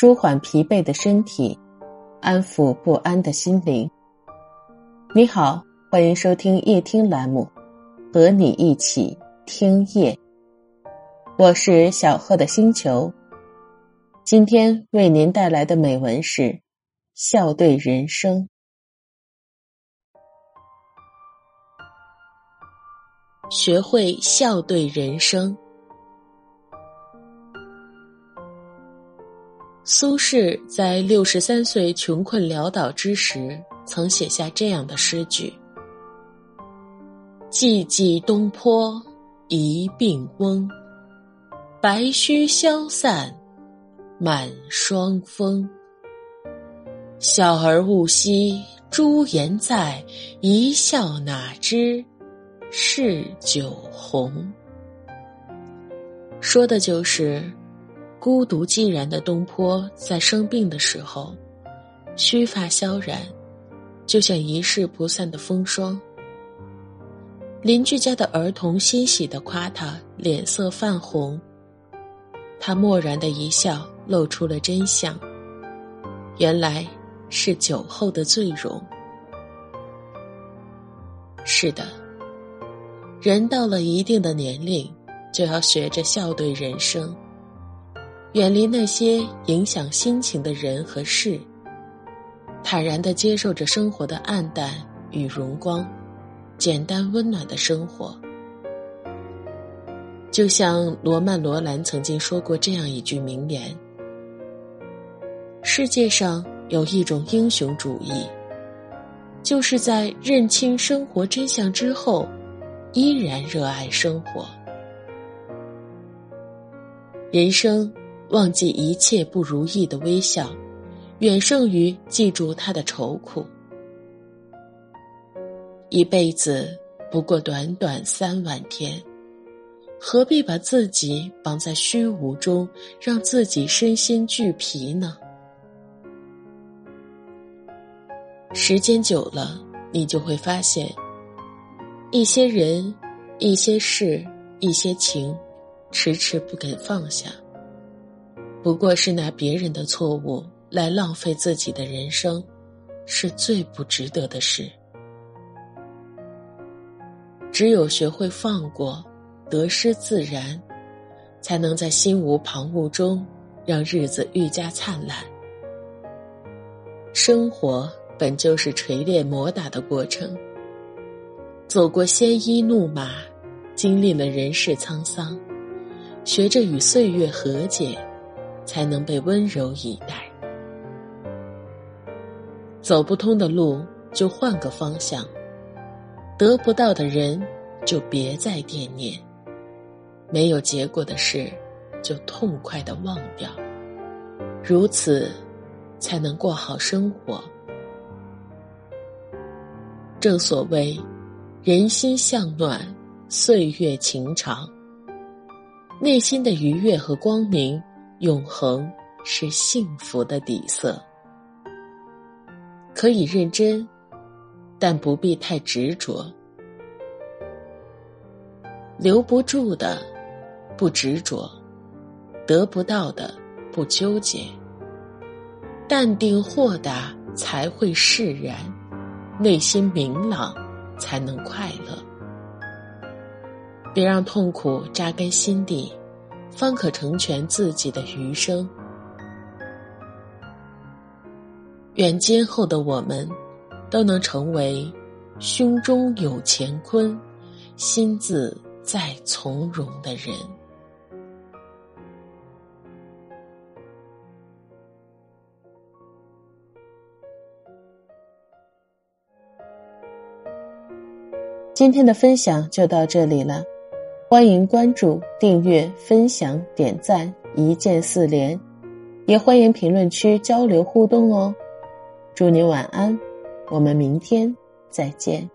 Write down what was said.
舒缓疲惫的身体，安抚不安的心灵。你好，欢迎收听夜听栏目，和你一起听夜。我是小贺的星球，今天为您带来的美文是：笑对人生，学会笑对人生。苏轼在六十三岁穷困潦倒之时，曾写下这样的诗句：“寂寂东坡一病翁，白须消散满霜风。小儿勿惜朱颜在，一笑哪知是酒红。”说的就是。孤独寂然的东坡，在生病的时候，须发萧然，就像一世不散的风霜。邻居家的儿童欣喜的夸他脸色泛红，他漠然的一笑，露出了真相，原来是酒后的醉容。是的，人到了一定的年龄，就要学着笑对人生。远离那些影响心情的人和事，坦然的接受着生活的暗淡与荣光，简单温暖的生活。就像罗曼·罗兰曾经说过这样一句名言：“世界上有一种英雄主义，就是在认清生活真相之后，依然热爱生活。人生。”忘记一切不如意的微笑，远胜于记住他的愁苦。一辈子不过短短三万天，何必把自己绑在虚无中，让自己身心俱疲呢？时间久了，你就会发现，一些人、一些事、一些情，迟迟不肯放下。不过是拿别人的错误来浪费自己的人生，是最不值得的事。只有学会放过，得失自然，才能在心无旁骛中，让日子愈加灿烂。生活本就是锤炼磨打的过程，走过鲜衣怒马，经历了人世沧桑，学着与岁月和解。才能被温柔以待。走不通的路就换个方向，得不到的人就别再惦念，没有结果的事就痛快的忘掉，如此才能过好生活。正所谓，人心向暖，岁月情长。内心的愉悦和光明。永恒是幸福的底色，可以认真，但不必太执着。留不住的，不执着；得不到的，不纠结。淡定豁达才会释然，内心明朗才能快乐。别让痛苦扎根心底。方可成全自己的余生。愿今后的我们，都能成为胸中有乾坤、心自在从容的人。今天的分享就到这里了。欢迎关注、订阅、分享、点赞，一键四连，也欢迎评论区交流互动哦。祝您晚安，我们明天再见。